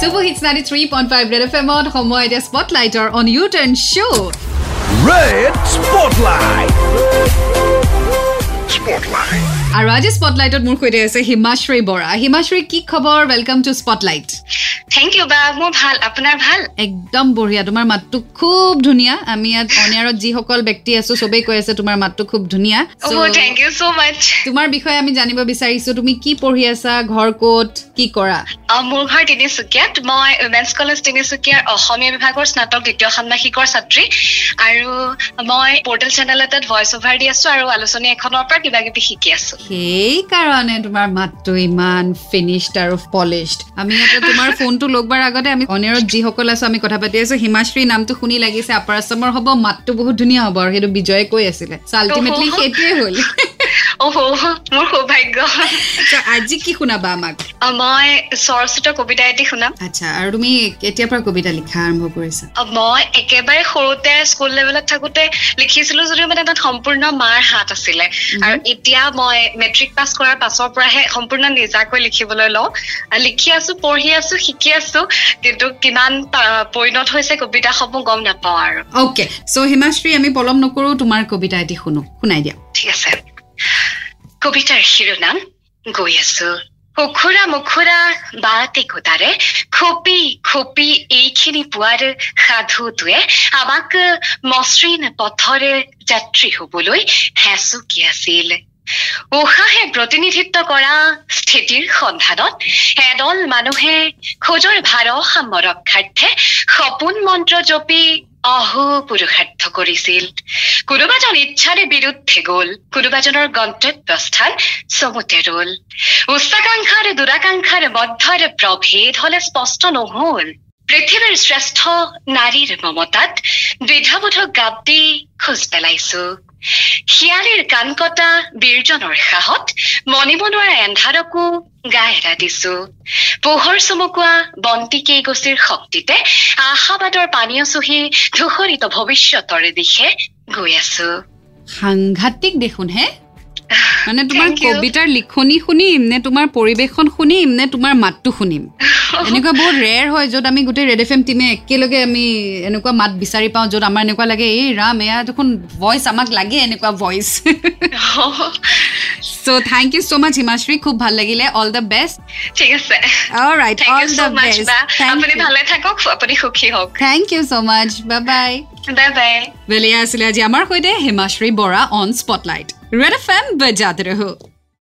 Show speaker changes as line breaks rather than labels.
Super Hits 93.5 Red FM on সময় এতিয়া স্পটলাইটৰ on you turn show'
Red Spotlight. Spotlight.
আৰু আজি স্পটলাইটত মোৰ সৈতে আছে হিমাশ্ৰী বৰা হিমাশ্ৰী কি খবৰ welcome to spotlight
thank you বা মোৰ ভাল আপোনাৰ ভাল?
একদম বঢ়িয়া তোমাৰ মাতটো খুব ধুনীয়া। আমি ইয়াত অনিয়াৰত যিসকল ব্যক্তি আছো চবেই কৈ আছে তোমাৰ মাতটো খুব ধুনীয়া।
থেংক ইউ ছ' মাছ
তোমাৰ বিষয়ে আমি জানিব বিচাৰিছো তুমি কি পঢ়ি আছা ঘৰ ক'ত কি কৰা?
মোৰ ঘৰ তিনিচুকীয়াত মই উমেন্স কলেজ তিনিচুকীয়াৰ অসমীয়া বিভাগৰ স্নাতক দ্বিতীয় ষান্মাসিকৰ ছাত্ৰী। আৰু মই পৰ্টেল চেনেল এটাত ভইচ অভাৰ দি আছো আৰু আলোচনী এখনৰ পৰা কিবা কিবি শিকি আছো।
সেইকাৰণে তোমাৰ মাতটো ইমান ফিনিছড আৰু পলিছড আমি ইয়াতে তোমাৰ ফোনটো লগবাৰ আগতে আমি অনিয়াৰত যিসকল আছো আমি কথা পাতি আছো। হিমাশ্ৰী নামটো শুনি লাগিছে আপাৰ আছামৰ হ'ব মাতটো বহুত ধুনীয়া হ'ব আৰু সেইটো বিজয়ে কৈ আছিলে। চ' আল্টিমেটলি সেইটোৱে হ'ল।
অহ মোৰ সৌভাগ্য।
আজি কি শুনাবা আমাক?
অ, মই সৰস্বত কবিতা এটি শুনাম।
আচ্ছা আৰু তুমি কেতিয়াৰ পৰা কবিতা লিখা আৰম্ভ কৰিছা?
অ, মই একেবাৰে সৰুতে স্কুল লেভেলত থাকোতে লিখিছিলো যদিও মানে তাত সম্পূৰ্ণ মাৰ হাত আছিলে। আৰু এতিয়া মই মেট্ৰিক পাছ কৰাৰ পাছৰ পৰাহে সম্পূৰ্ণ নিজাকৈ লিখিবলৈ লওঁ। লিখি আছো পঢ়ি আছো শিকি আছো কিন্তু কিমান পৰিণত হৈছে কবিতাসমূহ গম নাপাওঁ আৰু।
অ'কে চ' হিমাশ্ৰী আমি পলম নকৰোঁ তোমাৰ কবিতা এটি শুনো শুনাই দিয়া।
কবিতাৰ শিৰোনাম গৈ আছো উখুৰা মুখুৰা বাতি কোটাৰে খপি খপি এইখিনি পোৱাৰ সাধুটোৱে আমাক মসৃণ পথৰে যাত্ৰী হবলৈ হেঁচুকি আছিল উশাহে প্ৰতিনিধিত্ব কৰা স্থিতিৰ সন্ধানত এদল মানুহে খোজৰ ভাৰসাম্য ৰক্ষাৰ্থে সপোন মন্ত্ৰ জপি অহো পুৰুষাৰ্থ কৰিছিল। কোনোবাজন ইচ্ছাৰে বিৰুদ্ধে গ'ল। কোনোবাজনৰ গন্তব্যস্থান চমুতে ৰল। উচ্চাকাংক্ষাৰ দুৰাকাংক্ষাৰ মধ্যৰ প্ৰভেদ হলে স্পষ্ট নহল। পৃথিৱীৰ শ্ৰেষ্ঠ নাৰীৰ মমতাত দ্বিধাবোধক গাপ দি খোজ পেলাইছো। শিয়ালীৰ কাণ কটা বীৰজনৰ সাহত মনিব নোৱাৰা এন্ধাৰকো গা এৰা দিছো। পোহৰ চমকুৱা বন্তি কেইগছিৰ শক্তিতে আশাবাদৰ পানীয় চুহি ধূসৰিত ভৱিষ্যতৰ দিশে গৈ আছো।
সাংঘাতিক দেখোন হে? মানে তোমাৰ. কবিতাৰ লিখনি শুনিম নে তোমাৰ পৰিৱেশন শুনিম নে তোমাৰ মাতটো শুনিম? এনেকুৱা বহুত ৰেৰ হয় য'ত আমি গোটেই ৰেড এফ এম টিমে একেলগে আমি এনেকুৱা মাত বিচাৰি পাওঁ য'ত আমাৰ এনেকুৱা লাগে এই ৰাম এয়া দেখোন ভইচ আমাক লাগে এনেকুৱা voice so' thank you so' much Himashree খুব ভাল লাগিলে অল দ্য বেষ্ট
ঠিক আছে। Thank
all
you so' much
best
বা
থেংক
আপুনি
ইউ
ভালে থাকক আপুনি সুখী হওক।
Thank you so much bye bye
bye bye
বেলেয়া আছিলে আজি আমাৰ সৈতে Himashree Bora on spotlight Red F M বজাতে ৰহো।